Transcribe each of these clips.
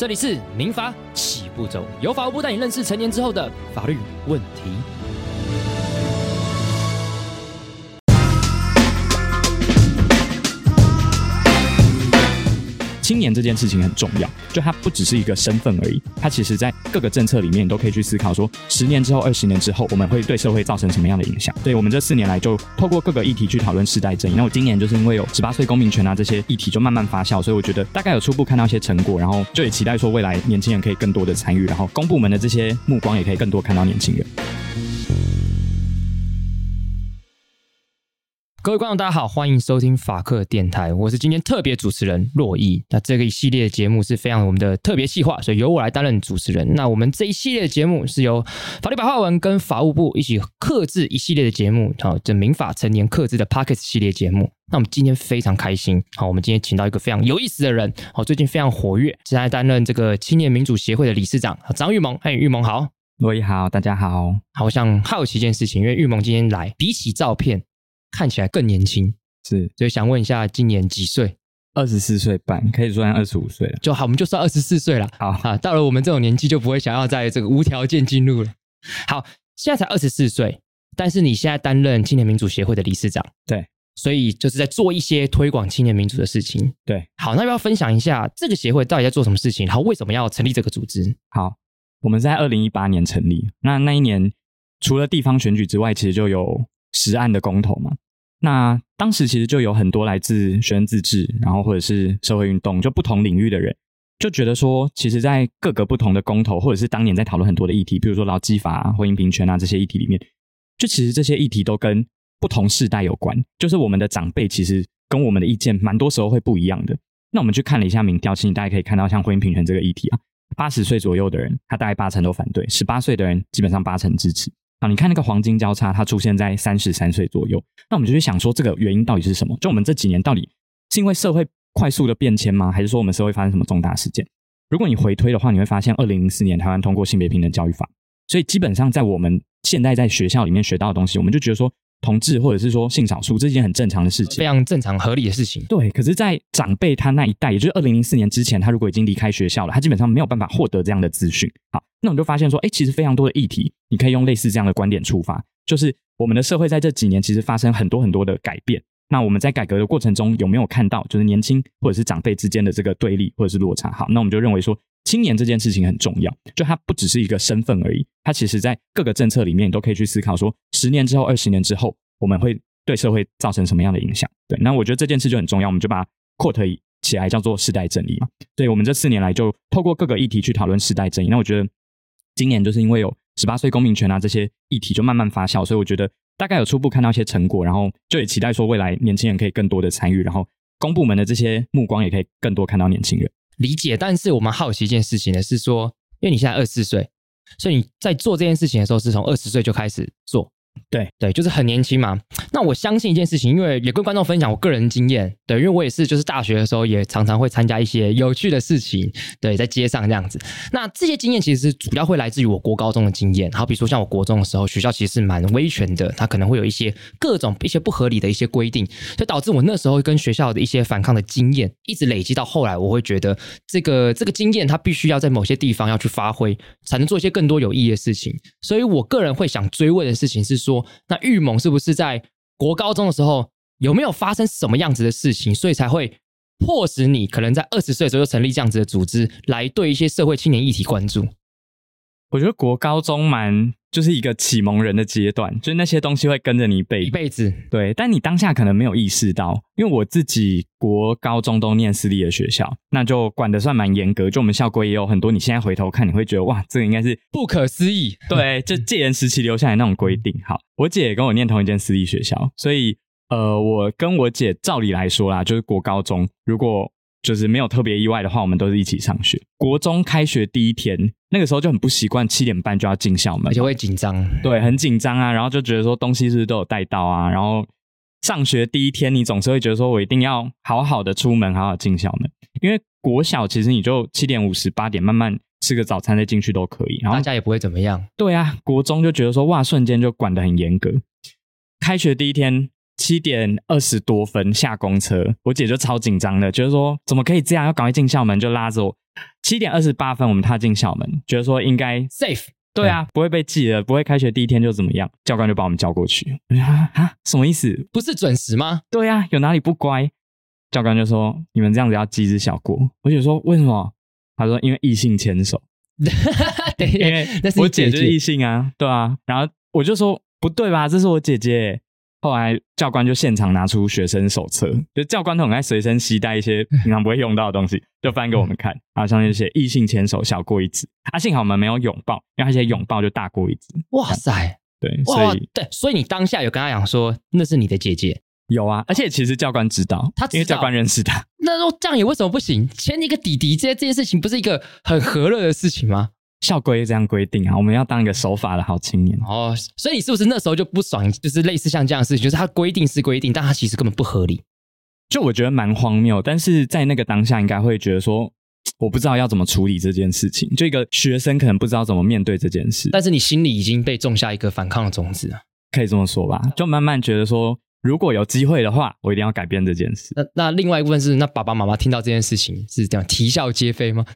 这里是民法起步走，由法务部带你认识成年之后的法律问题。青年这件事情很重要，就它不只是一个身份而已，它其实在各个政策里面都可以去思考，说十年之后、二十年之后，我们会对社会造成什么样的影响。对我们这四年来就透过各个议题去讨论世代正义。那我今年就是因为有十八岁公民权啊这些议题就慢慢发酵，所以我觉得大概有初步看到一些成果，然后就也期待说未来年轻人可以更多的参与，然后公部门的这些目光也可以更多看到年轻人。各位观众，大家好，欢迎收听法克电台，我是今天特别主持人洛伊。那这个一系列节目是非常我们的特别计划，所以由我来担任主持人。那我们这一系列的节目是由法律白话文跟法务部一起克制一系列的节目，好，这民法成年克制的 Pockets 系列节目。那我们今天非常开心，好，我们今天请到一个非常有意思的人，好，最近非常活跃，现在担任这个青年民主协会的理事长张玉萌。哎，玉萌好，洛毅好，大家好。好，我想好奇一件事情，因为玉萌今天来，比起照片。看起来更年轻，是，所以想问一下，今年几岁？二十四岁半，可以算二十五岁了。就好，我们就算二十四岁了。好啊，到了我们这种年纪，就不会想要在这个无条件进入了。好，现在才二十四岁，但是你现在担任青年民主协会的理事长，对，所以就是在做一些推广青年民主的事情。对，好，那要不要分享一下这个协会到底在做什么事情？然后为什么要成立这个组织？好，我们在二零一八年成立，那那一年除了地方选举之外，其实就有实案的公投嘛。那当时其实就有很多来自学生自治，然后或者是社会运动，就不同领域的人，就觉得说，其实，在各个不同的公投，或者是当年在讨论很多的议题，比如说劳基法、婚姻平权啊这些议题里面，就其实这些议题都跟不同世代有关，就是我们的长辈其实跟我们的意见蛮多时候会不一样的。那我们去看了一下民调，其实大家可以看到，像婚姻平权这个议题啊，八十岁左右的人，他大概八成都反对；十八岁的人，基本上八成支持。啊，你看那个黄金交叉，它出现在三十三岁左右。那我们就去想说，这个原因到底是什么？就我们这几年到底是因为社会快速的变迁吗？还是说我们社会发生什么重大事件？如果你回推的话，你会发现，二零零四年台湾通过性别平等教育法，所以基本上在我们现在在学校里面学到的东西，我们就觉得说。同志或者是说性少数，这是一件很正常的事情，非常正常合理的事情。对，可是，在长辈他那一代，也就是二零零四年之前，他如果已经离开学校了，他基本上没有办法获得这样的资讯。好，那我们就发现说，哎，其实非常多的议题，你可以用类似这样的观点出发，就是我们的社会在这几年其实发生很多很多的改变。那我们在改革的过程中有没有看到，就是年轻或者是长辈之间的这个对立或者是落差？好，那我们就认为说，青年这件事情很重要，就它不只是一个身份而已，它其实在各个政策里面都可以去思考说，十年之后、二十年之后，我们会。对社会造成什么样的影响？对，那我觉得这件事就很重要，我们就把它扩推起来，叫做世代正义嘛。对，我们这四年来就透过各个议题去讨论世代正义。那我觉得今年就是因为有十八岁公民权啊这些议题就慢慢发酵，所以我觉得大概有初步看到一些成果，然后就也期待说未来年轻人可以更多的参与，然后公部门的这些目光也可以更多看到年轻人。理解，但是我们好奇一件事情呢，是说，因为你现在二十四岁，所以你在做这件事情的时候是从二十岁就开始做。对对，就是很年轻嘛。那我相信一件事情，因为也跟观众分享我个人经验。对，因为我也是，就是大学的时候也常常会参加一些有趣的事情。对，在街上这样子。那这些经验其实主要会来自于我国高中的经验。好，比如说像我国中的时候，学校其实是蛮威权的，它可能会有一些各种一些不合理的一些规定，就导致我那时候跟学校的一些反抗的经验，一直累积到后来，我会觉得这个这个经验它必须要在某些地方要去发挥，才能做一些更多有意义的事情。所以我个人会想追问的事情是说。那玉蒙是不是在国高中的时候有没有发生什么样子的事情，所以才会迫使你可能在二十岁的时候成立这样子的组织，来对一些社会青年议题关注？我觉得国高中蛮就是一个启蒙人的阶段，就是那些东西会跟着你一辈一辈子。对，但你当下可能没有意识到，因为我自己国高中都念私立的学校，那就管得算蛮严格。就我们校规也有很多，你现在回头看，你会觉得哇，这个应该是不可思议。对，就戒严时期留下来那种规定。好，我姐也跟我念同一间私立学校，所以呃，我跟我姐照理来说啦，就是国高中如果。就是没有特别意外的话，我们都是一起上学。国中开学第一天，那个时候就很不习惯，七点半就要进校门，而且会紧张。对，很紧张啊，然后就觉得说东西是不是都有带到啊？然后上学第一天，你总是会觉得说我一定要好好的出门，好好进校门。因为国小其实你就七点五十八点慢慢吃个早餐再进去都可以，然后大家也不会怎么样。对啊，国中就觉得说哇，瞬间就管得很严格。开学第一天。七点二十多分下公车，我姐就超紧张的，觉得说怎么可以这样，要赶快进校门，就拉着我。七点二十八分我们踏进校门，觉得说应该 safe。对啊，不会被记了，不会开学第一天就怎么样，教官就把我们叫过去。啊啊，什么意思？不是准时吗？对啊，有哪里不乖？教官就说你们这样子要记只小过。我姐说为什么？他说因为异性牵手。对，因为我姐就是异性啊，对啊。然后我就说不对吧，这是我姐姐。后来教官就现场拿出学生手册，就教官都很爱随身携带一些平常不会用到的东西，就翻给我们看。然后上面写异性牵手小过一指，啊，幸好我们没有拥抱，因为他写拥抱就大过一指。哇塞，对，所以对，所以你当下有跟他讲说那是你的姐姐？有啊，而且其实教官知道，他因为教官认识他。那说这样也为什么不行？牵一个弟弟，这这件事情不是一个很和乐的事情吗？校规这样规定啊，我们要当一个守法的好青年哦。所以你是不是那时候就不爽？就是类似像这样的事情，就是他规定是规定，但他其实根本不合理。就我觉得蛮荒谬，但是在那个当下，应该会觉得说，我不知道要怎么处理这件事情。就一个学生可能不知道怎么面对这件事，但是你心里已经被种下一个反抗的种子啊，可以这么说吧？就慢慢觉得说，如果有机会的话，我一定要改变这件事。那那另外一部分是，那爸爸妈妈听到这件事情是这样啼笑皆非吗？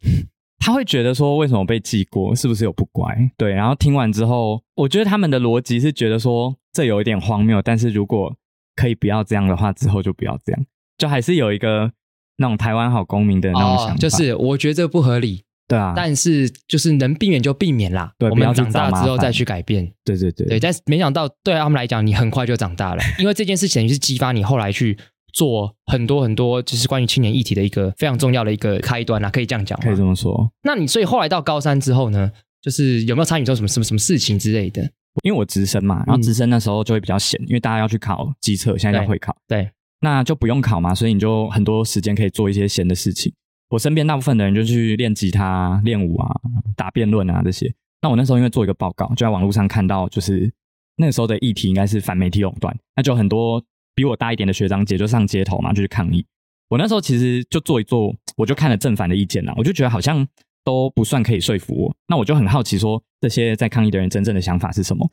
他会觉得说，为什么被记过？是不是有不乖？对，然后听完之后，我觉得他们的逻辑是觉得说，这有一点荒谬。但是如果可以不要这样的话，之后就不要这样，就还是有一个那种台湾好公民的那种想法。就是我觉得这不合理，对啊。但是就是能避免就避免啦。对，我们长大之后再去改变。对对对对。但是没想到对他们来讲，你很快就长大了，因为这件事情是激发你后来去。做很多很多，就是关于青年议题的一个非常重要的一个开端啊，可以这样讲，可以这么说。那你所以后来到高三之后呢，就是有没有参与做什么什么什么事情之类的？因为我直升嘛，然后直升那时候就会比较闲，因为大家要去考机测，现在要会考，对，那就不用考嘛，所以你就很多时间可以做一些闲的事情。我身边大部分的人就去练吉他、练舞啊、打辩论啊这些。那我那时候因为做一个报告，就在网络上看到，就是那时候的议题应该是反媒体垄断，那就很多。比我大一点的学长姐就上街头嘛，就去抗议。我那时候其实就做一做，我就看了正反的意见啦，我就觉得好像都不算可以说服我。那我就很好奇，说这些在抗议的人真正的想法是什么？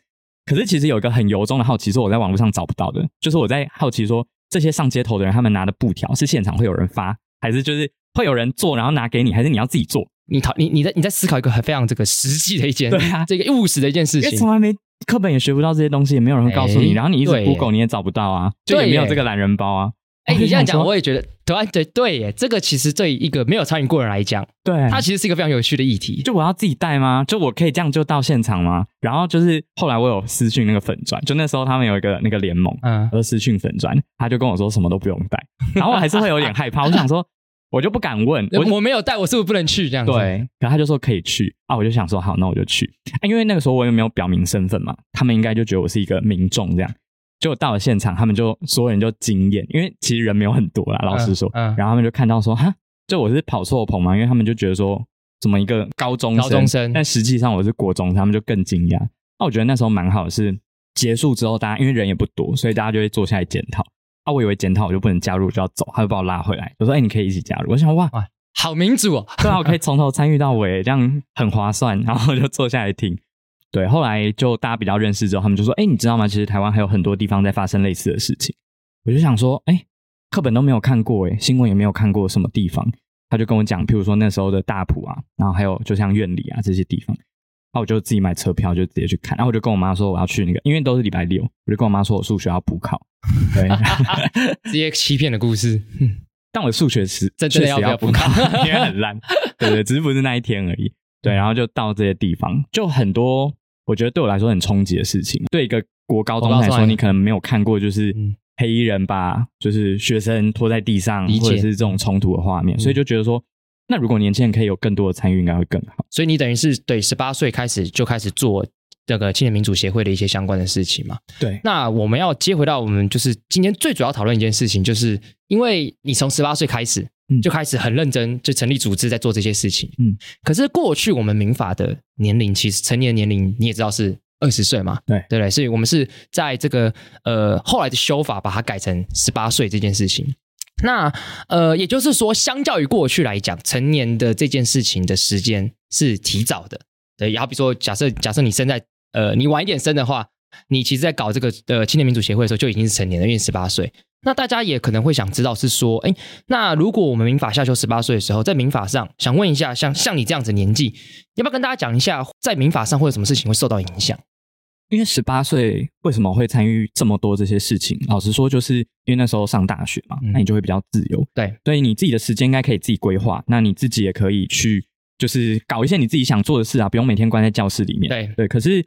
可是其实有一个很由衷的好奇，是我在网络上找不到的，就是我在好奇说，这些上街头的人，他们拿的布条是现场会有人发，还是就是会有人做，然后拿给你，还是你要自己做？你讨你你在你在思考一个很非常这个实际的一件，对啊，这个务实的一件事情，从来没。课本也学不到这些东西，也没有人会告诉你。然后你一直 Google，你也找不到啊，就也没有这个懒人包啊。哎，你这样讲，我也觉得对对对耶。这个其实对一个没有参与过的人来讲，对它其实是一个非常有趣的议题。就我要自己带吗？就我可以这样就到现场吗？然后就是后来我有私讯那个粉砖，就那时候他们有一个那个联盟，嗯，而私讯粉砖，他就跟我说什么都不用带。然后我还是会有点害怕，我想说。我就不敢问，我我没有带，我是不是不能去这样子？对，然后他就说可以去啊，我就想说好，那我就去。因为那个时候我也没有表明身份嘛，他们应该就觉得我是一个民众这样。结果到了现场，他们就所有人就惊艳，因为其实人没有很多啦，老实说。然后他们就看到说哈，就我是跑错棚嘛，因为他们就觉得说怎么一个高中高中生，但实际上我是国中，他们就更惊讶。那我觉得那时候蛮好的，是结束之后大家因为人也不多，所以大家就会坐下来检讨。啊，我以为检讨我就不能加入就要走，他就把我拉回来，我说哎，你可以一起加入。我想哇。好民主哦，对啊，我可以从头参与到尾，这样很划算。然后就坐下来听。对，后来就大家比较认识之后，他们就说：“哎，你知道吗？其实台湾还有很多地方在发生类似的事情。”我就想说：“哎，课本都没有看过，哎，新闻也没有看过什么地方。”他就跟我讲，譬如说那时候的大埔啊，然后还有就像院里啊这些地方。那我就自己买车票，就直接去看。然后我就跟我妈说我要去那个，因为都是礼拜六，我就跟我妈说我数学要补考。对，这些欺骗的故事。但我数学是真的要要补考，因为很烂，对对，只是不是那一天而已。对，然后就到这些地方，就很多我觉得对我来说很冲击的事情。对一个国高中来说，你可能没有看过，就是黑衣人把就是学生拖在地上，或者是这种冲突的画面，所以就觉得说，那如果年轻人可以有更多的参与，应该会更好。所以你等于是对十八岁开始就开始做。这个青年民主协会的一些相关的事情嘛，对。那我们要接回到我们就是今天最主要讨论一件事情，就是因为你从十八岁开始就开始很认真就成立组织在做这些事情，嗯。可是过去我们民法的年龄其实成年年龄你也知道是二十岁嘛，对对不对？所以我们是在这个呃后来的修法把它改成十八岁这件事情。那呃也就是说，相较于过去来讲，成年的这件事情的时间是提早的。对，好比如说假设假设你生在呃，你晚一点生的话，你其实在搞这个呃青年民主协会的时候就已经是成年了，因为十八岁。那大家也可能会想知道是说，哎，那如果我们民法下修十八岁的时候，在民法上想问一下，像像你这样子年纪，要不要跟大家讲一下，在民法上会有什么事情会受到影响？因为十八岁为什么会参与这么多这些事情？老实说，就是因为那时候上大学嘛，那你就会比较自由，对，所以你自己的时间应该可以自己规划。那你自己也可以去，就是搞一些你自己想做的事啊，不用每天关在教室里面。对对，可是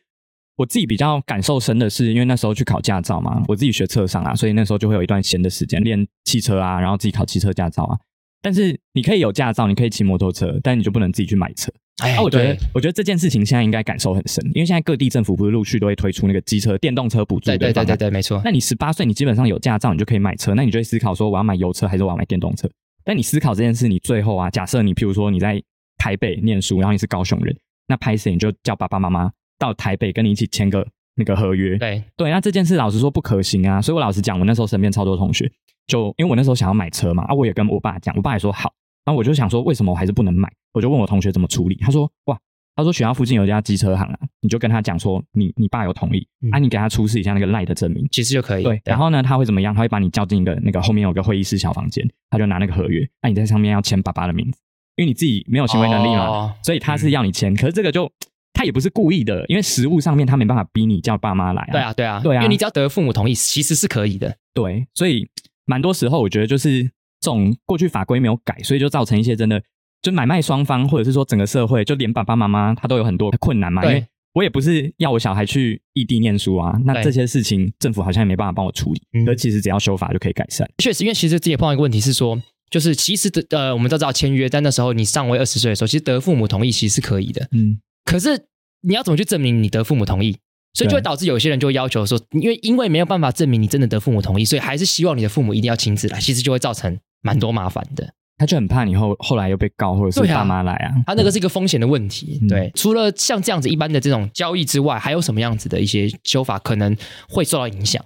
我自己比较感受深的是，因为那时候去考驾照嘛，我自己学车上啊，所以那时候就会有一段闲的时间练汽车啊，然后自己考汽车驾照啊。但是你可以有驾照，你可以骑摩托车，但你就不能自己去买车。哎，我觉得，我觉得这件事情现在应该感受很深，因为现在各地政府不是陆续都会推出那个机车、电动车补助的对对对对，没错。那你十八岁，你基本上有驾照，你就可以买车，那你就会思考说，我要买油车还是我要买电动车？但你思考这件事，你最后啊，假设你譬如说你在台北念书，然后你是高雄人，那拍摄你就叫爸爸妈妈到台北跟你一起签个那个合约。对对，那这件事老实说不可行啊。所以我老实讲，我那时候身边超多同学，就因为我那时候想要买车嘛，啊，我也跟我爸讲，我爸也说好，然后我就想说，为什么我还是不能买？我就问我同学怎么处理，他说，哇。他说学校附近有一家机车行啊，你就跟他讲说你你爸有同意啊，你给他出示一下那个赖的证明，其实就可以。对，然后呢，他会怎么样？他会把你叫进一个那个后面有个会议室小房间，他就拿那个合约，那你在上面要签爸爸的名字，因为你自己没有行为能力嘛，所以他是要你签。可是这个就他也不是故意的，因为实物上面他没办法逼你叫爸妈来。对啊，对啊，对啊，因为你只要得父母同意，其实是可以的。对，所以蛮多时候我觉得就是这种过去法规没有改，所以就造成一些真的。就买卖双方，或者是说整个社会，就连爸爸妈妈他都有很多困难嘛。因为我也不是要我小孩去异地念书啊，那这些事情政府好像也没办法帮我处理。而其实只要修法就可以改善。确实，因为其实自己碰到一个问题是说，就是其实的呃，我们都知道签约，但那时候你尚未二十岁的时候，其实得父母同意其实是可以的。嗯。可是你要怎么去证明你得父母同意？所以就会导致有些人就会要求说，因为因为没有办法证明你真的得父母同意，所以还是希望你的父母一定要亲自来，其实就会造成蛮多麻烦的。他就很怕你后后来又被告，或者是爸妈来啊。他那个是一个风险的问题。对，除了像这样子一般的这种交易之外，还有什么样子的一些修法可能会受到影响？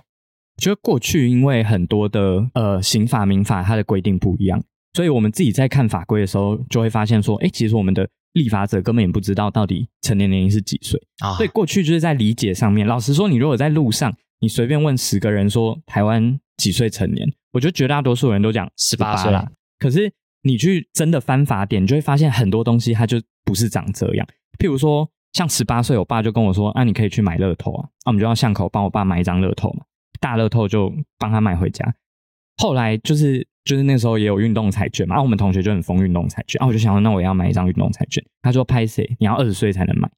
觉得过去因为很多的呃刑法、民法它的规定不一样，所以我们自己在看法规的时候，就会发现说，哎，其实我们的立法者根本也不知道到底成年年龄是几岁啊。所以过去就是在理解上面，老实说，你如果在路上，你随便问十个人说台湾几岁成年，我觉得绝大多数人都讲十八岁啦。可是你去真的翻法典，你就会发现很多东西它就不是长这样。譬如说，像十八岁，我爸就跟我说：“啊，你可以去买乐透啊。”那我们就要巷口帮我爸买一张乐透嘛，大乐透就帮他买回家。后来就是就是那时候也有运动彩券嘛，啊，我们同学就很疯运动彩券啊，我就想说，那我要买一张运动彩券。他说：“拍谁？你要二十岁才能买。”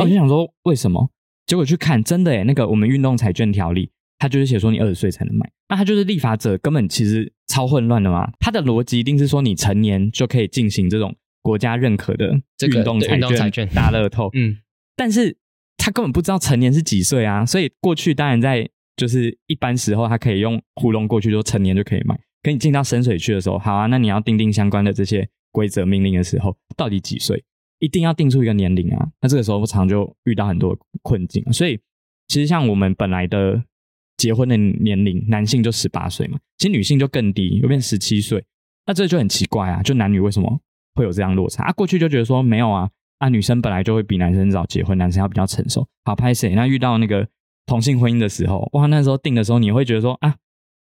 我就想说为什么？结果去看，真的诶那个我们运动彩券条例。他就是写说你二十岁才能买，那他就是立法者根本其实超混乱的嘛。他的逻辑一定是说你成年就可以进行这种国家认可的运动彩券、大乐透。嗯，但是他根本不知道成年是几岁啊。所以过去当然在就是一般时候他可以用糊弄过去说成年就可以买。可你进到深水区的时候，好啊，那你要定定相关的这些规则命令的时候，到底几岁？一定要定出一个年龄啊。那这个时候常就遇到很多困境。所以其实像我们本来的。结婚的年龄，男性就十八岁嘛，其实女性就更低，有变十七岁，那这就很奇怪啊！就男女为什么会有这样落差啊？过去就觉得说没有啊，啊女生本来就会比男生早结婚，男生要比较成熟。好拍谁？那遇到那个同性婚姻的时候，哇，那时候定的时候，你会觉得说啊，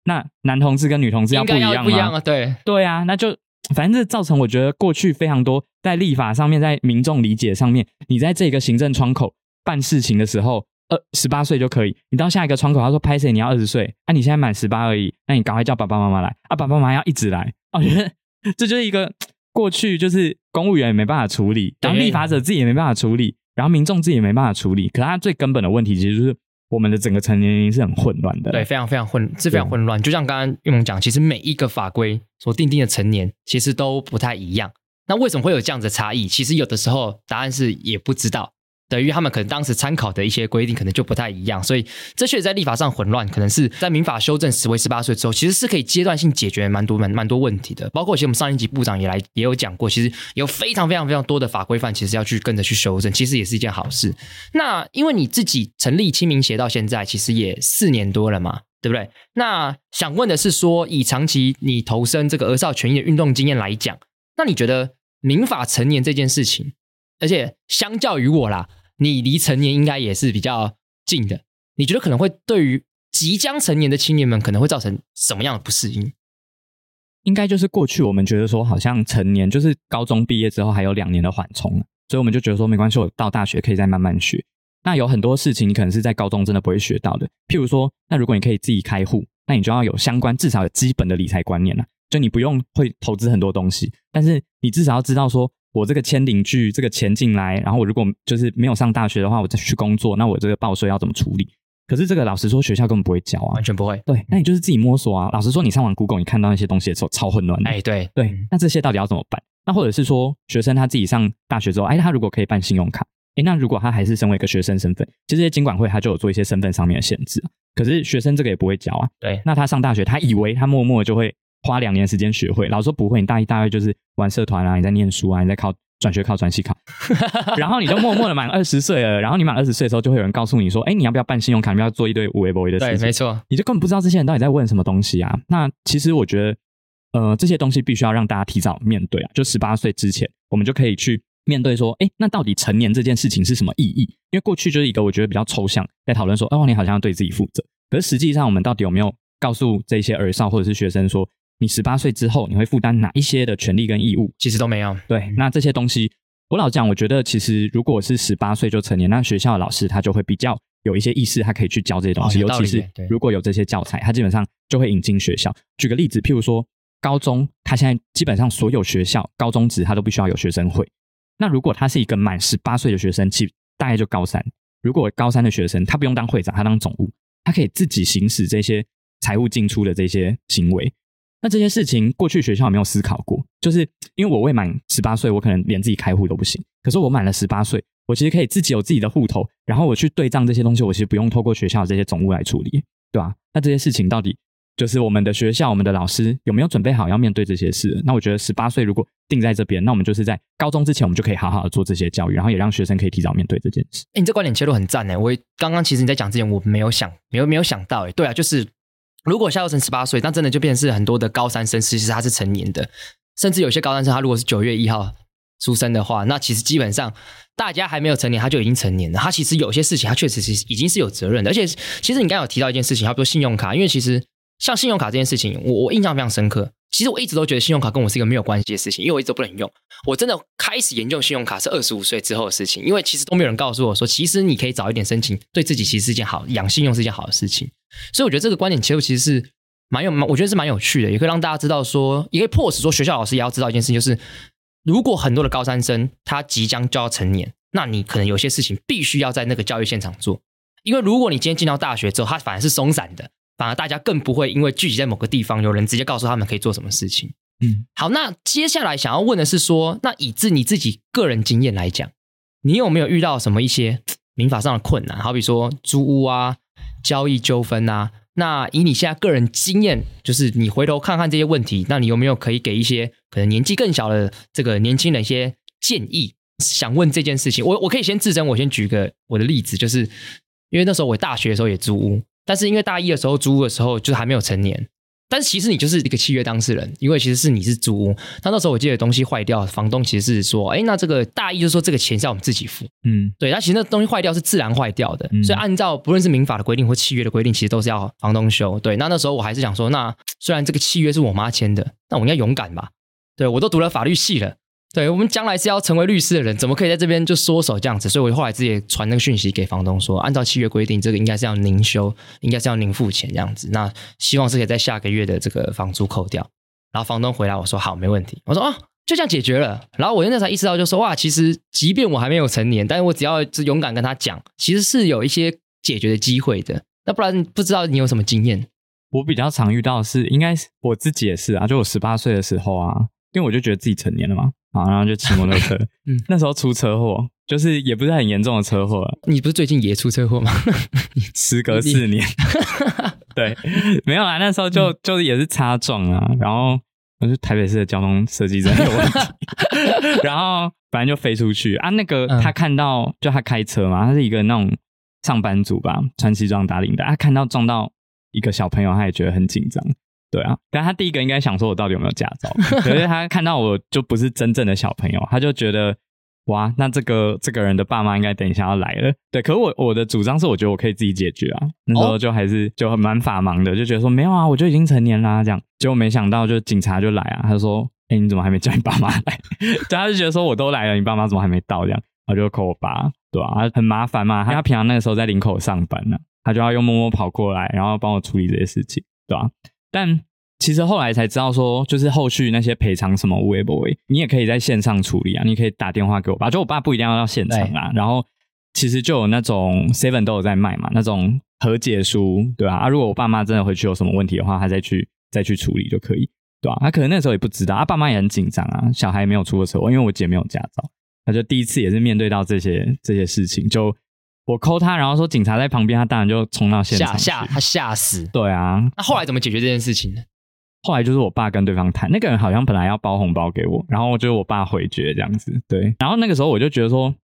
那男同志跟女同志要不一样吗？不一样啊，对对啊，那就反正这造成我觉得过去非常多在立法上面，在民众理解上面，你在这个行政窗口办事情的时候。二十八岁就可以，你到下一个窗口，他说拍谁你要二十岁，啊，你现在满十八而已，那你赶快叫爸爸妈妈来，啊，爸爸妈妈要一直来，我觉得这就是一个过去就是公务员也没办法处理，然后立法者自己也没办法处理，然后民众自己也没办法处理，可他最根本的问题其实就是我们的整个成年龄是很混乱的，对，非常非常混，是非常混乱。就像刚刚玉萌讲，其实每一个法规所定定的成年其实都不太一样，那为什么会有这样子的差异？其实有的时候答案是也不知道。等于他们可能当时参考的一些规定可能就不太一样，所以这确实在立法上混乱，可能是在民法修正十为十八岁之后，其实是可以阶段性解决蛮多蛮蛮多问题的。包括其实我们上一级部长也来也有讲过，其实有非常非常非常多的法规范，其实要去跟着去修正，其实也是一件好事。那因为你自己成立清明协到现在，其实也四年多了嘛，对不对？那想问的是说，以长期你投身这个儿少权益的运动经验来讲，那你觉得民法成年这件事情，而且相较于我啦。你离成年应该也是比较近的。你觉得可能会对于即将成年的青年们可能会造成什么样的不适应？应该就是过去我们觉得说，好像成年就是高中毕业之后还有两年的缓冲，所以我们就觉得说没关系，我到大学可以再慢慢学。那有很多事情你可能是在高中真的不会学到的，譬如说，那如果你可以自己开户，那你就要有相关至少有基本的理财观念了。就你不用会投资很多东西，但是你至少要知道说，我这个签领据这个钱进来，然后我如果就是没有上大学的话，我再去工作，那我这个报税要怎么处理？可是这个老实说，学校根本不会教啊，完全不会。对，那你就是自己摸索啊。老实说，你上完 Google，你看到那些东西的时候超混乱。哎，对对，那这些到底要怎么办？那或者是说，学生他自己上大学之后，哎，他如果可以办信用卡，哎，那如果他还是身为一个学生身份，其实这些经管会他就有做一些身份上面的限制。可是学生这个也不会教啊。对，那他上大学，他以为他默默就会花两年时间学会。老师说不会，你大一、大二就是玩社团啊，你在念书啊，你在考。转学考、转系考，然后你就默默的满二十岁了。然后你满二十岁的时候，就会有人告诉你说：“哎，你要不要办信用卡？你要做一堆无微不微的事情。”对，没错，你就根本不知道这些人到底在问什么东西啊。那其实我觉得，呃，这些东西必须要让大家提早面对啊。就十八岁之前，我们就可以去面对说：“哎，那到底成年这件事情是什么意义？”因为过去就是一个我觉得比较抽象，在讨论说：“哦，你好像要对自己负责。”可是实际上，我们到底有没有告诉这些儿少或者是学生说：“你十八岁之后，你会负担哪一些的权利跟义务？”其实都没有。对，那这些东西。我老讲，我觉得其实如果是十八岁就成年，那学校的老师他就会比较有一些意识，他可以去教这些东西。尤其是如果有这些教材，他基本上就会引进学校。举个例子，譬如说高中，他现在基本上所有学校高中职他都必须要有学生会。那如果他是一个满十八岁的学生，其大概就高三。如果高三的学生他不用当会长，他当总务，他可以自己行使这些财务进出的这些行为。那这些事情过去学校有没有思考过？就是因为我未满十八岁，我可能连自己开户都不行。可是我满了十八岁，我其实可以自己有自己的户头，然后我去对账这些东西，我其实不用透过学校这些总务来处理，对吧？那这些事情到底就是我们的学校、我们的老师有没有准备好要面对这些事？那我觉得十八岁如果定在这边，那我们就是在高中之前，我们就可以好好的做这些教育，然后也让学生可以提早面对这件事。哎，你这观点切入很赞呢。我刚刚其实你在讲之前，我没有想，没有没有想到，哎，对啊，就是。如果夏幼成十八岁，那真的就变成是很多的高三生，其实他是成年的，甚至有些高三生，他如果是九月一号出生的话，那其实基本上大家还没有成年，他就已经成年了。他其实有些事情，他确实是已经是有责任的。而且，其实你刚刚有提到一件事情，差不多信用卡，因为其实像信用卡这件事情，我我印象非常深刻。其实我一直都觉得信用卡跟我是一个没有关系的事情，因为我一直不能用。我真的开始研究信用卡是二十五岁之后的事情，因为其实都没有人告诉我说，其实你可以早一点申请，对自己其实是一件好养信用是一件好的事情。所以我觉得这个观点其实其实是蛮有，我觉得是蛮有趣的，也可以让大家知道说，也可以迫使说学校老师也要知道一件事情，就是如果很多的高三生他即将就要成年，那你可能有些事情必须要在那个教育现场做，因为如果你今天进到大学之后，他反而是松散的，反而大家更不会因为聚集在某个地方，有人直接告诉他们可以做什么事情。嗯，好，那接下来想要问的是说，那以自你自己个人经验来讲，你有没有遇到什么一些民法上的困难？好比说租屋啊、交易纠纷啊。那以你现在个人经验，就是你回头看看这些问题，那你有没有可以给一些可能年纪更小的这个年轻人一些建议？想问这件事情，我我可以先自证，我先举个我的例子，就是因为那时候我大学的时候也租屋，但是因为大一的时候租屋的时候就是还没有成年。但是其实你就是一个契约当事人，因为其实是你是租屋。那那时候我记得东西坏掉，房东其实是说，哎，那这个大意就是说这个钱是要我们自己付。嗯，对。那其实那东西坏掉是自然坏掉的，所以按照不论是民法的规定或契约的规定，其实都是要房东修。对。那那时候我还是想说，那虽然这个契约是我妈签的，那我应该勇敢吧？对我都读了法律系了。对我们将来是要成为律师的人，怎么可以在这边就缩手这样子？所以我后来自己传那个讯息给房东说，按照契约规定，这个应该是要您修，应该是要您付钱这样子。那希望是可以在下个月的这个房租扣掉。然后房东回来我说好，没问题。我说哦，就这样解决了。然后我现在才意识到，就说哇，其实即便我还没有成年，但是我只要是勇敢跟他讲，其实是有一些解决的机会的。那不然不知道你有什么经验？我比较常遇到的是，应该是我自己也是啊，就我十八岁的时候啊，因为我就觉得自己成年了嘛。啊，然后就骑摩托车，嗯，那时候出车祸，就是也不是很严重的车祸。你不是最近也出车祸吗？时隔四年，对，没有啊，那时候就就是也是擦撞啊，然后我是台北市的交通设计真的有问题，然后反正就飞出去啊。那个他看到，就他开车嘛，他是一个那种上班族吧，穿西装打领带，他看到撞到一个小朋友，他也觉得很紧张。对啊，但他第一个应该想说，我到底有没有驾照？可是他看到我就不是真正的小朋友，他就觉得哇，那这个这个人的爸妈应该等一下要来了。对，可是我我的主张是，我觉得我可以自己解决啊。那时候就还是就很蛮法盲的，就觉得说没有啊，我就已经成年啦，这样。结果没想到，就警察就来啊，他就说：“哎，你怎么还没叫你爸妈来？”他就觉得说我都来了，你爸妈怎么还没到？这样，我就扣我爸，对吧？很麻烦嘛，他平常那个时候在林口上班呢，他就要用默默跑过来，然后帮我处理这些事情，对吧？但其实后来才知道说，就是后续那些赔偿什么微不微，你也可以在线上处理啊，你可以打电话给我爸，就我爸不一定要到现场啊。然后其实就有那种 Seven 都有在卖嘛，那种和解书，对吧？啊，如果我爸妈真的回去有什么问题的话，他再去再去处理就可以，对吧？他可能那时候也不知道，啊，爸妈也很紧张啊，小孩没有出过车祸，因为我姐没有驾照，他就第一次也是面对到这些这些事情，就我扣他，然后说警察在旁边，他当然就冲到现场，吓他吓死，对啊。那后来怎么解决这件事情呢？后来就是我爸跟对方谈，那个人好像本来要包红包给我，然后就是我爸回绝这样子，对。然后那个时候我就觉得说，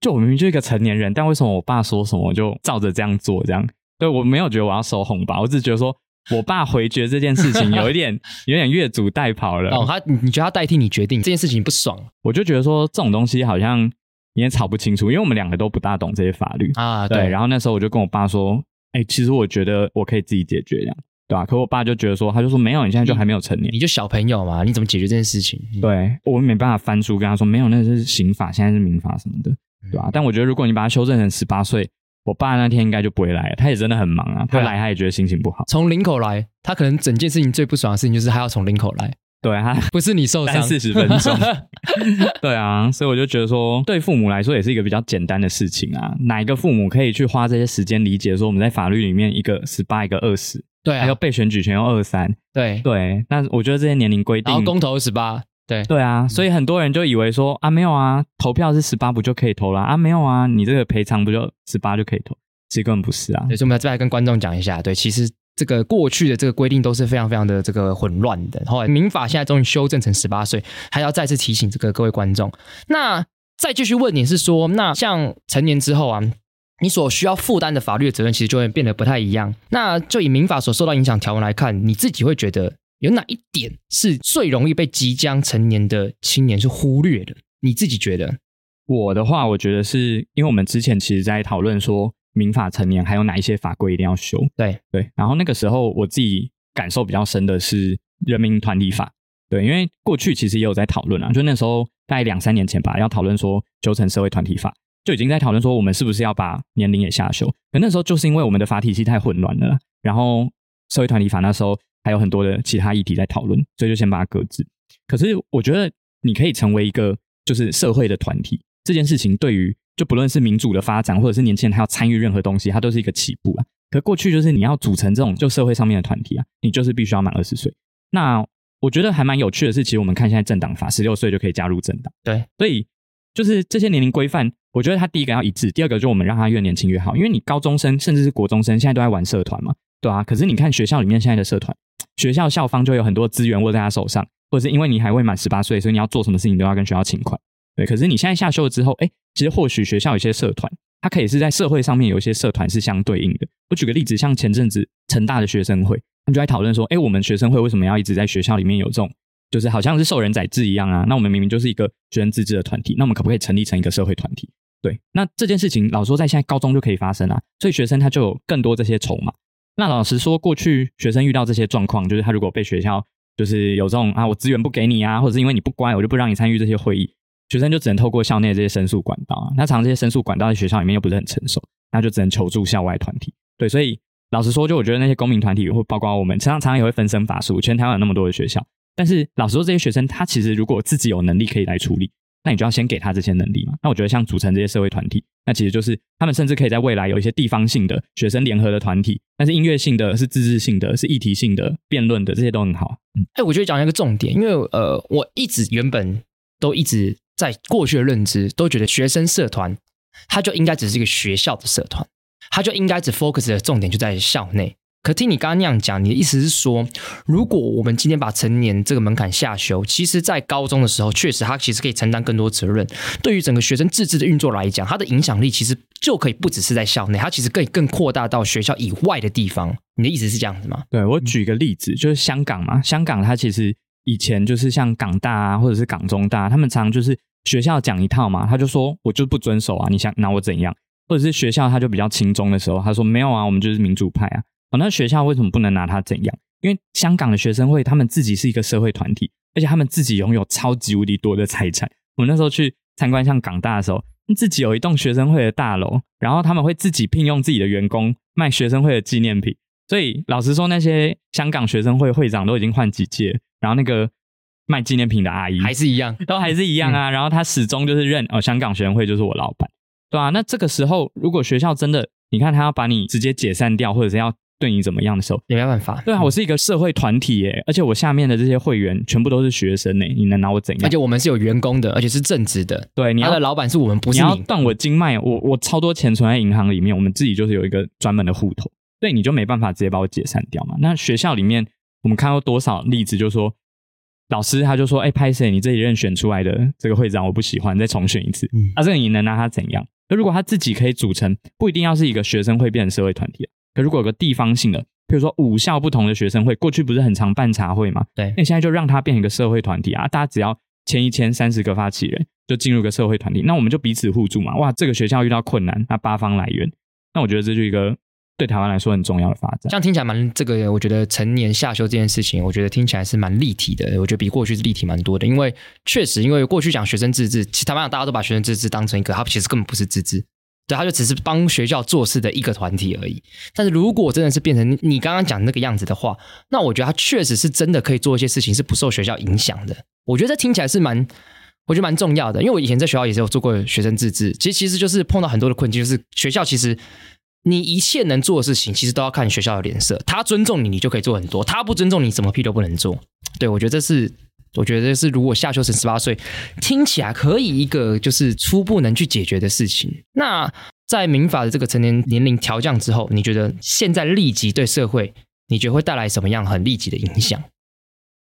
就我明明就一个成年人，但为什么我爸说什么我就照着这样做？这样，对我没有觉得我要收红包，我只觉得说我爸回绝这件事情有一点 有点越俎代庖了。哦，他你觉得他代替你决定这件事情不爽？我就觉得说这种东西好像也吵不清楚，因为我们两个都不大懂这些法律啊。对，然后那时候我就跟我爸说，哎，其实我觉得我可以自己解决这样。对吧？可我爸就觉得说，他就说没有，你现在就还没有成年，你就小朋友嘛，你怎么解决这件事情？对我没办法翻书跟他说，没有，那是刑法，现在是民法什么的，对吧？但我觉得如果你把它修正成十八岁，我爸那天应该就不会来了。他也真的很忙啊，他来他也觉得心情不好。从林口来，他可能整件事情最不爽的事情就是他要从林口来，对啊 不是你受伤四十分钟，对啊，所以我就觉得说，对父母来说也是一个比较简单的事情啊。哪一个父母可以去花这些时间理解说，我们在法律里面一个十八，一个二十？对，还有被选举权用二三，对对。那我觉得这些年龄规定，然后公投十八，对对啊。所以很多人就以为说啊，没有啊，投票是十八不就可以投了啊？没有啊，你这个赔偿不就十八就可以投？其实根本不是啊。所以我们再来跟观众讲一下，对，其实这个过去的这个规定都是非常非常的这个混乱的。后来民法现在终于修正成十八岁，还要再次提醒这个各位观众。那再继续问你是说，那像成年之后啊？你所需要负担的法律的责任，其实就会变得不太一样。那就以民法所受到影响条文来看，你自己会觉得有哪一点是最容易被即将成年的青年是忽略的？你自己觉得？我的话，我觉得是因为我们之前其实在讨论说，民法成年还有哪一些法规一定要修。对对。然后那个时候我自己感受比较深的是人民团体法。对，因为过去其实也有在讨论啊，就那时候大概两三年前吧，要讨论说修成社会团体法。就已经在讨论说，我们是不是要把年龄也下修？可那时候就是因为我们的法体系太混乱了，然后社会团体法那时候还有很多的其他议题在讨论，所以就先把它搁置。可是我觉得你可以成为一个就是社会的团体，这件事情对于就不论是民主的发展，或者是年轻人他要参与任何东西，它都是一个起步啊。可过去就是你要组成这种就社会上面的团体啊，你就是必须要满二十岁。那我觉得还蛮有趣的是，其实我们看现在政党法，十六岁就可以加入政党。对，所以就是这些年龄规范。我觉得它第一个要一致，第二个就我们让他越年轻越好，因为你高中生甚至是国中生现在都在玩社团嘛，对啊。可是你看学校里面现在的社团，学校校方就有很多资源握在他手上，或者是因为你还未满十八岁，所以你要做什么事情都要跟学校请款，对。可是你现在下修了之后，哎，其实或许学校有些社团，它可以是在社会上面有一些社团是相对应的。我举个例子，像前阵子成大的学生会，他们就在讨论说，哎，我们学生会为什么要一直在学校里面有这种，就是好像是受人宰制一样啊？那我们明明就是一个学生自治的团体，那我们可不可以成立成一个社会团体？对，那这件事情老说在现在高中就可以发生啊，所以学生他就有更多这些筹码。那老实说，过去学生遇到这些状况，就是他如果被学校就是有这种啊，我资源不给你啊，或者是因为你不乖，我就不让你参与这些会议，学生就只能透过校内这些申诉管道啊。那常这些申诉管道在学校里面又不是很成熟，那就只能求助校外团体。对，所以老实说，就我觉得那些公民团体，或包括我们，常常常常也会分身乏术。全台湾有那么多的学校，但是老实说，这些学生他其实如果自己有能力可以来处理。那你就要先给他这些能力嘛？那我觉得像组成这些社会团体，那其实就是他们甚至可以在未来有一些地方性的学生联合的团体，但是音乐性的是自治性的是议题性的辩论的这些都很好。嗯，哎，我觉得讲一个重点，因为呃，我一直原本都一直在过去的认知都觉得学生社团它就应该只是一个学校的社团，它就应该只 focus 的重点就在校内。可听你刚刚那样讲，你的意思是说，如果我们今天把成年这个门槛下修，其实，在高中的时候，确实他其实可以承担更多责任。对于整个学生自治的运作来讲，它的影响力其实就可以不只是在校内，它其实可以更扩大到学校以外的地方。你的意思是这样子吗？对我举个例子，就是香港嘛，香港它其实以前就是像港大啊，或者是港中大，他们常就是学校讲一套嘛，他就说我就不遵守啊，你想拿我怎样？或者是学校他就比较轻中的时候，他说没有啊，我们就是民主派啊。哦，那学校为什么不能拿他怎样？因为香港的学生会他们自己是一个社会团体，而且他们自己拥有超级无敌多的财产。我那时候去参观像港大的时候，自己有一栋学生会的大楼，然后他们会自己聘用自己的员工卖学生会的纪念品。所以老实说，那些香港学生会会长都已经换几届，然后那个卖纪念品的阿姨还是一样，都还是一样啊。然后他始终就是认哦，香港学生会就是我老板，对啊。那这个时候，如果学校真的，你看他要把你直接解散掉，或者是要对你怎么样的时候，也没办法。对啊，我是一个社会团体耶，而且我下面的这些会员全部都是学生呢，你能拿我怎样？而且我们是有员工的，而且是正职的。对，你他的老板是我们，不是你。你要断我经脉，我我超多钱存在银行里面，我们自己就是有一个专门的户头，对你就没办法直接把我解散掉嘛。那学校里面，我们看到多少例子，就说老师他就说：“哎，拍谁？你这一任选出来的这个会长我不喜欢，再重选一次。”啊，这个你能拿他怎样？那如果他自己可以组成，不一定要是一个学生会变成社会团体。可如果有个地方性的，比如说五校不同的学生会，过去不是很常办茶会吗？对，那现在就让他变成一个社会团体啊！大家只要签一签，三十个发起人就进入个社会团体，那我们就彼此互助嘛！哇，这个学校遇到困难，那八方来援，那我觉得这就一个对台湾来说很重要的发展。这样听起来蛮这个，我觉得成年下修这件事情，我觉得听起来是蛮立体的。我觉得比过去是立体蛮多的，因为确实，因为过去讲学生自治，其实台湾大家都把学生自治当成一个，它其实根本不是自治。对，他就只是帮学校做事的一个团体而已。但是如果真的是变成你刚刚讲那个样子的话，那我觉得他确实是真的可以做一些事情，是不受学校影响的。我觉得这听起来是蛮，我觉得蛮重要的。因为我以前在学校也是有做过学生自治，其实其实就是碰到很多的困境，就是学校其实你一切能做的事情，其实都要看学校的脸色。他尊重你，你就可以做很多；他不尊重你，什么屁都不能做。对我觉得这是。我觉得这是，如果下修成十八岁，听起来可以一个就是初步能去解决的事情。那在民法的这个成年年龄调降之后，你觉得现在立即对社会，你觉得会带来什么样很立即的影响？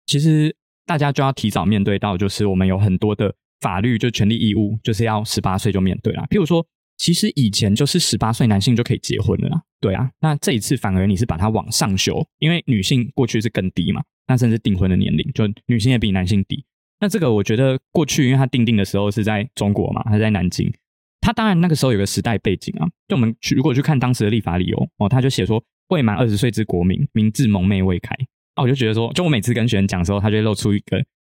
其实大家就要提早面对到，就是我们有很多的法律就权利义务，就是要十八岁就面对了。譬如说，其实以前就是十八岁男性就可以结婚了啦，对啊。那这一次反而你是把它往上修，因为女性过去是更低嘛。那甚至订婚的年龄，就女性也比男性低。那这个我觉得过去，因为他定定的时候是在中国嘛，还在南京。他当然那个时候有个时代背景啊。就我们去如果去看当时的立法理由哦，他就写说未满二十岁之国民，明智蒙昧未开。啊，我就觉得说，就我每次跟学生讲的时候，他就露出一个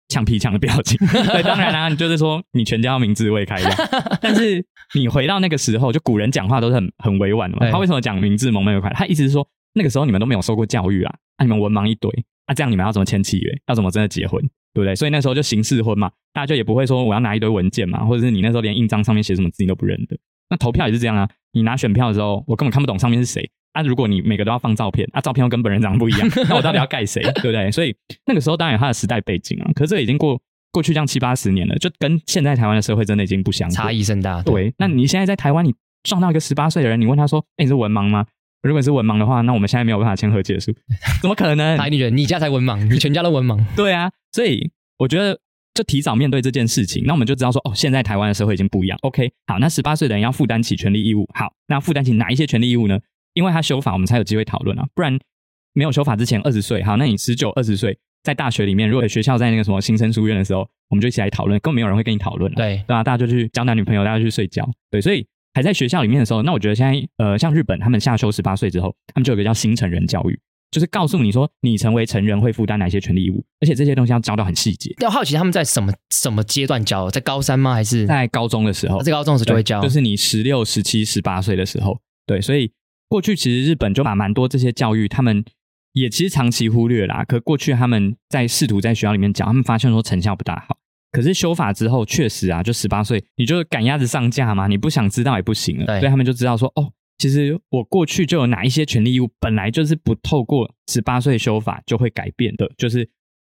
呛屁呛的表情。对，当然啦，就是说你全家要明智未开的。但是你回到那个时候，就古人讲话都是很很委婉的嘛。他为什么讲明智蒙昧未开？他意思是说那个时候你们都没有受过教育啊，啊，你们文盲一堆。那这样你们要怎么签契约？要怎么真的结婚？对不对？所以那时候就形式婚嘛，大家就也不会说我要拿一堆文件嘛，或者是你那时候连印章上面写什么字你都不认得。那投票也是这样啊，你拿选票的时候，我根本看不懂上面是谁。啊，如果你每个都要放照片，啊，照片又跟本人长得不一样，那我到底要盖谁？对不对？所以那个时候当然有它的时代背景啊，可是这已经过过去这样七八十年了，就跟现在台湾的社会真的已经不相差异甚大。对，那你现在在台湾，你撞到一个十八岁的人，你问他说：“哎，你是文盲吗？”如果是文盲的话，那我们现在没有办法签和解书，怎么可能？他一定觉得你家才文盲，你全家都文盲。对啊，所以我觉得就提早面对这件事情，那我们就知道说，哦，现在台湾的社会已经不一样。OK，好，那十八岁的人要负担起权利义务。好，那负担起哪一些权利义务呢？因为他修法，我们才有机会讨论啊，不然没有修法之前二十岁，好，那你十九、二十岁在大学里面，如果学校在那个什么新生书院的时候，我们就一起来讨论，根本没有人会跟你讨论。对，对吧？大家就去交男女朋友，大家去睡觉。对，所以。还在学校里面的时候，那我觉得现在呃，像日本他们下修十八岁之后，他们就有个叫新成人教育，就是告诉你说你成为成人会负担哪些权利义务，而且这些东西要教到很细节。要好奇他们在什么什么阶段教？在高三吗？还是在高中的时候？在高中的时候就会教，就是你十六、十七、十八岁的时候。对，所以过去其实日本就把蛮多这些教育，他们也其实长期忽略啦。可过去他们在试图在学校里面讲，他们发现说成效不大好。可是修法之后，确实啊，就十八岁，你就赶鸭子上架嘛，你不想知道也不行了。所以他们就知道说，哦，其实我过去就有哪一些权利义务，本来就是不透过十八岁修法就会改变的。就是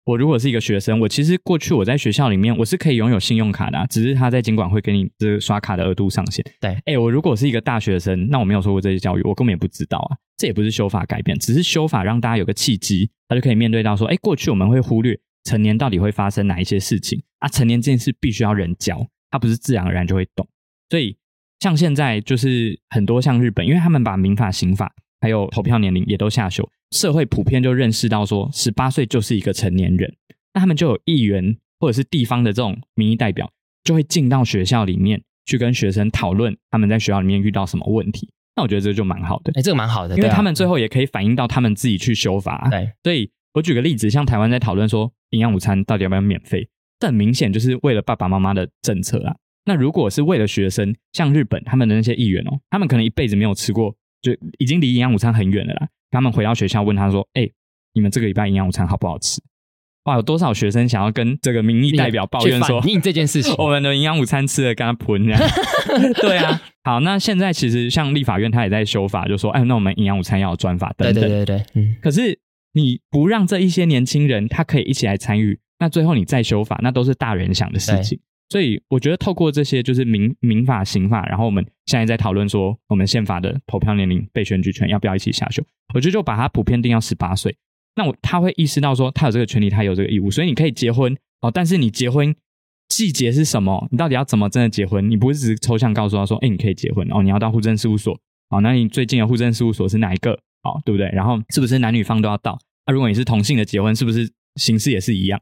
我如果是一个学生，我其实过去我在学校里面我是可以拥有信用卡的，只是他在监管会给你这刷卡的额度上限。对，哎，我如果是一个大学生，那我没有受过这些教育，我根本也不知道啊。这也不是修法改变，只是修法让大家有个契机，他就可以面对到说，哎，过去我们会忽略。成年到底会发生哪一些事情啊？成年这件事必须要人教，他不是自然而然就会懂。所以像现在就是很多像日本，因为他们把民法、刑法还有投票年龄也都下修，社会普遍就认识到说，十八岁就是一个成年人。那他们就有议员或者是地方的这种民意代表，就会进到学校里面去跟学生讨论他们在学校里面遇到什么问题。那我觉得这就蛮好的，哎，这个蛮好的，因为他们最后也可以反映到他们自己去修法。对所以我举个例子，像台湾在讨论说营养午餐到底要不要免费，这很明显就是为了爸爸妈妈的政策啊。那如果是为了学生，像日本他们的那些议员哦，他们可能一辈子没有吃过，就已经离营养午餐很远了啦。他们回到学校问他说：“哎、你们这个礼拜营养午餐好不好吃？”哇，有多少学生想要跟这个民意代表抱怨说去反映这件事情，我们的营养午餐吃的跟他喷这样。对啊，好，那现在其实像立法院他也在修法，就说，哎，那我们营养午餐要有专法等等。对对对对，嗯，可是你不让这一些年轻人他可以一起来参与，那最后你再修法，那都是大人想的事情。所以我觉得透过这些就是民民法、刑法，然后我们现在在讨论说，我们宪法的投票年龄、被选举权要不要一起下修？我觉得就把它普遍定到十八岁。那我他会意识到说，他有这个权利，他有这个义务，所以你可以结婚哦。但是你结婚细节是什么？你到底要怎么真的结婚？你不是只是抽象告诉他说，哎，你可以结婚哦，你要到户政事务所哦，那你最近的户政事务所是哪一个？哦，对不对？然后是不是男女方都要到？那、如果你是同性的结婚，是不是形式也是一样？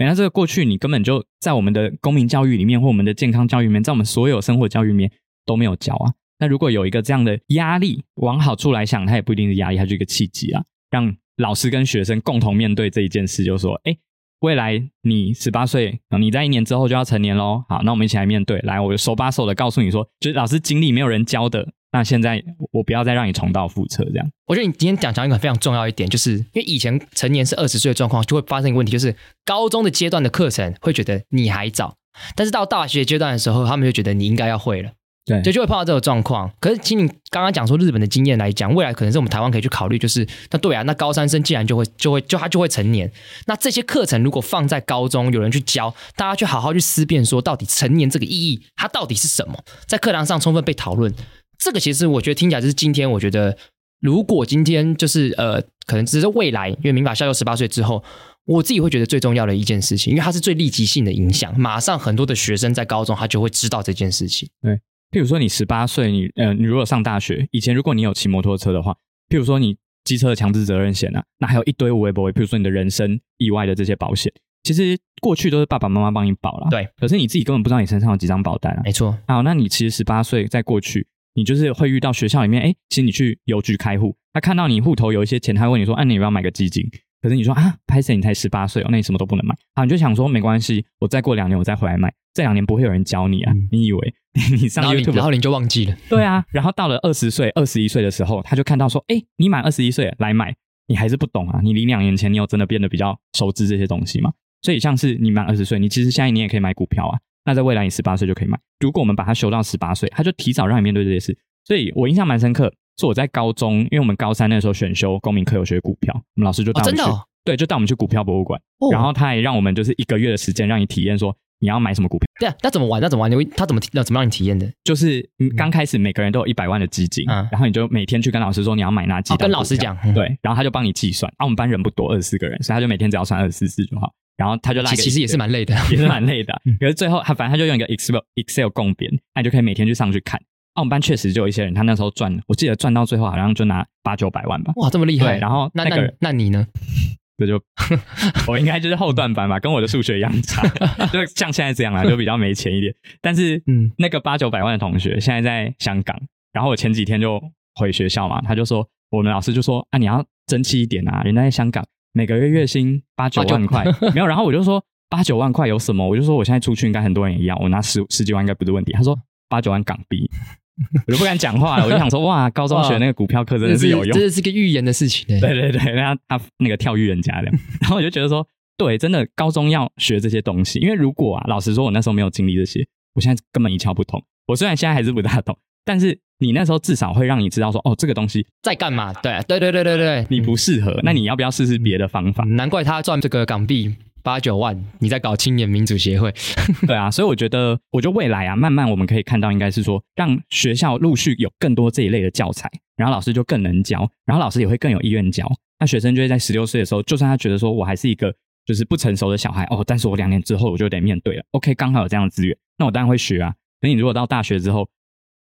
哎，那这个过去你根本就在我们的公民教育里面，或我们的健康教育里面，在我们所有生活教育里面都没有教啊。那如果有一个这样的压力，往好处来想，它也不一定是压力，它就是一个契机啊，让老师跟学生共同面对这一件事，就说，哎，未来你十八岁，你在一年之后就要成年喽。好，那我们一起来面对。来，我手把手的告诉你说，就是老师经历没有人教的，那现在我不要再让你重蹈覆辙，这样。我觉得你今天讲讲一个非常重要一点，就是因为以前成年是二十岁的状况，就会发生一个问题，就是高中的阶段的课程会觉得你还早，但是到大学阶段的时候，他们就觉得你应该要会了。对就就会碰到这种状况。可是，请你刚刚讲说日本的经验来讲，未来可能是我们台湾可以去考虑，就是那对啊，那高三生既然就会就会就他就会成年，那这些课程如果放在高中，有人去教，大家去好好去思辨，说到底成年这个意义它到底是什么，在课堂上充分被讨论。这个其实我觉得听起来就是今天我觉得，如果今天就是呃，可能只是未来，因为民法下修十八岁之后。我自己会觉得最重要的一件事情，因为它是最立即性的影响，马上很多的学生在高中他就会知道这件事情。对譬如说你十八岁，你呃，你如果上大学，以前如果你有骑摩托车的话，譬如说你机车的强制责任险啊，那还有一堆无微不微，譬如说你的人身意外的这些保险，其实过去都是爸爸妈妈帮你保了，对，可是你自己根本不知道你身上有几张保单啊。没错，好，那你其实十八岁在过去，你就是会遇到学校里面，哎，其实你去邮局开户，他看到你户头有一些钱，他会问你说，啊，你要不要买个基金？可是你说啊，拍谁你才十八岁哦，那你什么都不能买。好，你就想说没关系，我再过两年我再回来买。这两年不会有人教你啊，嗯你以为 你上 YouTube 然后你就忘记了。对啊，然后到了二十岁、二十一岁的时候，他就看到说，哎，你满二十一岁了来买，你还是不懂啊？你离两年前你有真的变得比较熟知这些东西吗？所以像是你满二十岁，你其实现在你也可以买股票啊。那在未来你十八岁就可以买。如果我们把它修到十八岁，他就提早让你面对这些事。所以我印象蛮深刻，是我在高中，因为我们高三那时候选修公民课有学股票，我们老师就带哦，我们去，真的、哦，对，就带我们去股票博物馆，哦然后他也让我们就是一个月的时间让你体验说你要买什么股票。对啊，那怎么玩？那怎么玩？他怎么那怎么让你体验的？就是嗯刚开始每个人都有一百万的基金，嗯然后你就每天去跟老师说你要买哪几哦，跟老师，讲，嗯，对，然后他就帮你计算。啊，我们班人不多，二十四个人，所以他就每天只要算二十四次就好。然后他就拉其其实 也是蛮累的。也是蛮累的嗯。可是最后他反正他就用一个 Excel Excel 共编，那你就可以每天去上去看。啊，我们班确实就有一些人，他那时候赚，我记得赚到最后好像就拿八九百万吧。哇，这么厉害！对然后那那那个人那你呢？这就我应该就是后段班吧，跟我的数学一样差，就像现在这样啦，就比较没钱一点。但是嗯，那个八九百万的同学现在在香港，然后我前几天就回学校嘛，他就说我们老师就说啊，你要争气一点啊，人家在香港每个月月薪八九万块，没有，然后我就说八九万块有什么？我就说我现在出去应该很多人也一样，我拿十 十几万应该不是问题。他说八九万港币。我就不敢讲话了，我就想说，哇，高中学那个股票课真的是有用，这是个预言的事情。对对对他他那个跳预言家的，然后我就觉得说，对，真的高中要学这些东西，因为如果啊，老实说，我那时候没有经历这些，我现在根本一窍不通。我虽然现在还是不大懂，但是你那时候至少会让你知道说，哦，这个东西在干嘛？对对对对对对，你不适合，那你要不要试试别的方法？嗯难怪他赚这个港币八九万，你在搞青年民主协会。对啊，所以我觉得，我觉得未来啊，慢慢我们可以看到，应该是说，让学校陆续有更多这一类的教材，然后老师就更能教，然后老师也会更有意愿教。那学生就会在十六岁的时候，就算他觉得说我还是一个就是不成熟的小孩哦，但是我两年之后我就得面对了。OK，刚好有这样的资源，那我当然会学啊。等你如果到大学之后，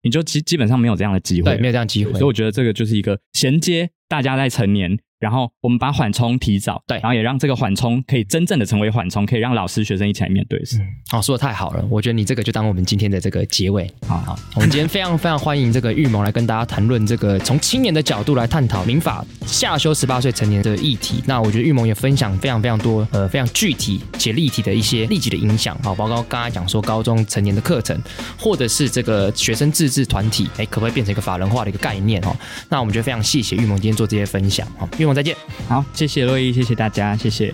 你就基基本上没有这样的机会，对，没有这样机会所以。我觉得这个就是一个衔接大家在成年然后我们把缓冲提早，对然后也让这个缓冲可以真正的成为缓冲，可以让老师、学生一起来面对的事。哦，说的太好了，我觉得你这个就当我们今天的这个结尾。好好，我们今天非常非常欢迎这个玉萌来跟大家谈论这个从青年的角度来探讨民法下修十八岁成年的议题。那我觉得玉萌也分享非常非常多呃非常具体且立体的一些立即的影响，好，包括刚才讲说高中成年的课程，或者是这个学生自治团体，哎，可不可以变成一个法人化的一个概念哦？那我们觉得非常谢谢玉萌今天做这些分享，好，玉萌再见。好，谢谢洛伊，谢谢大家，谢谢。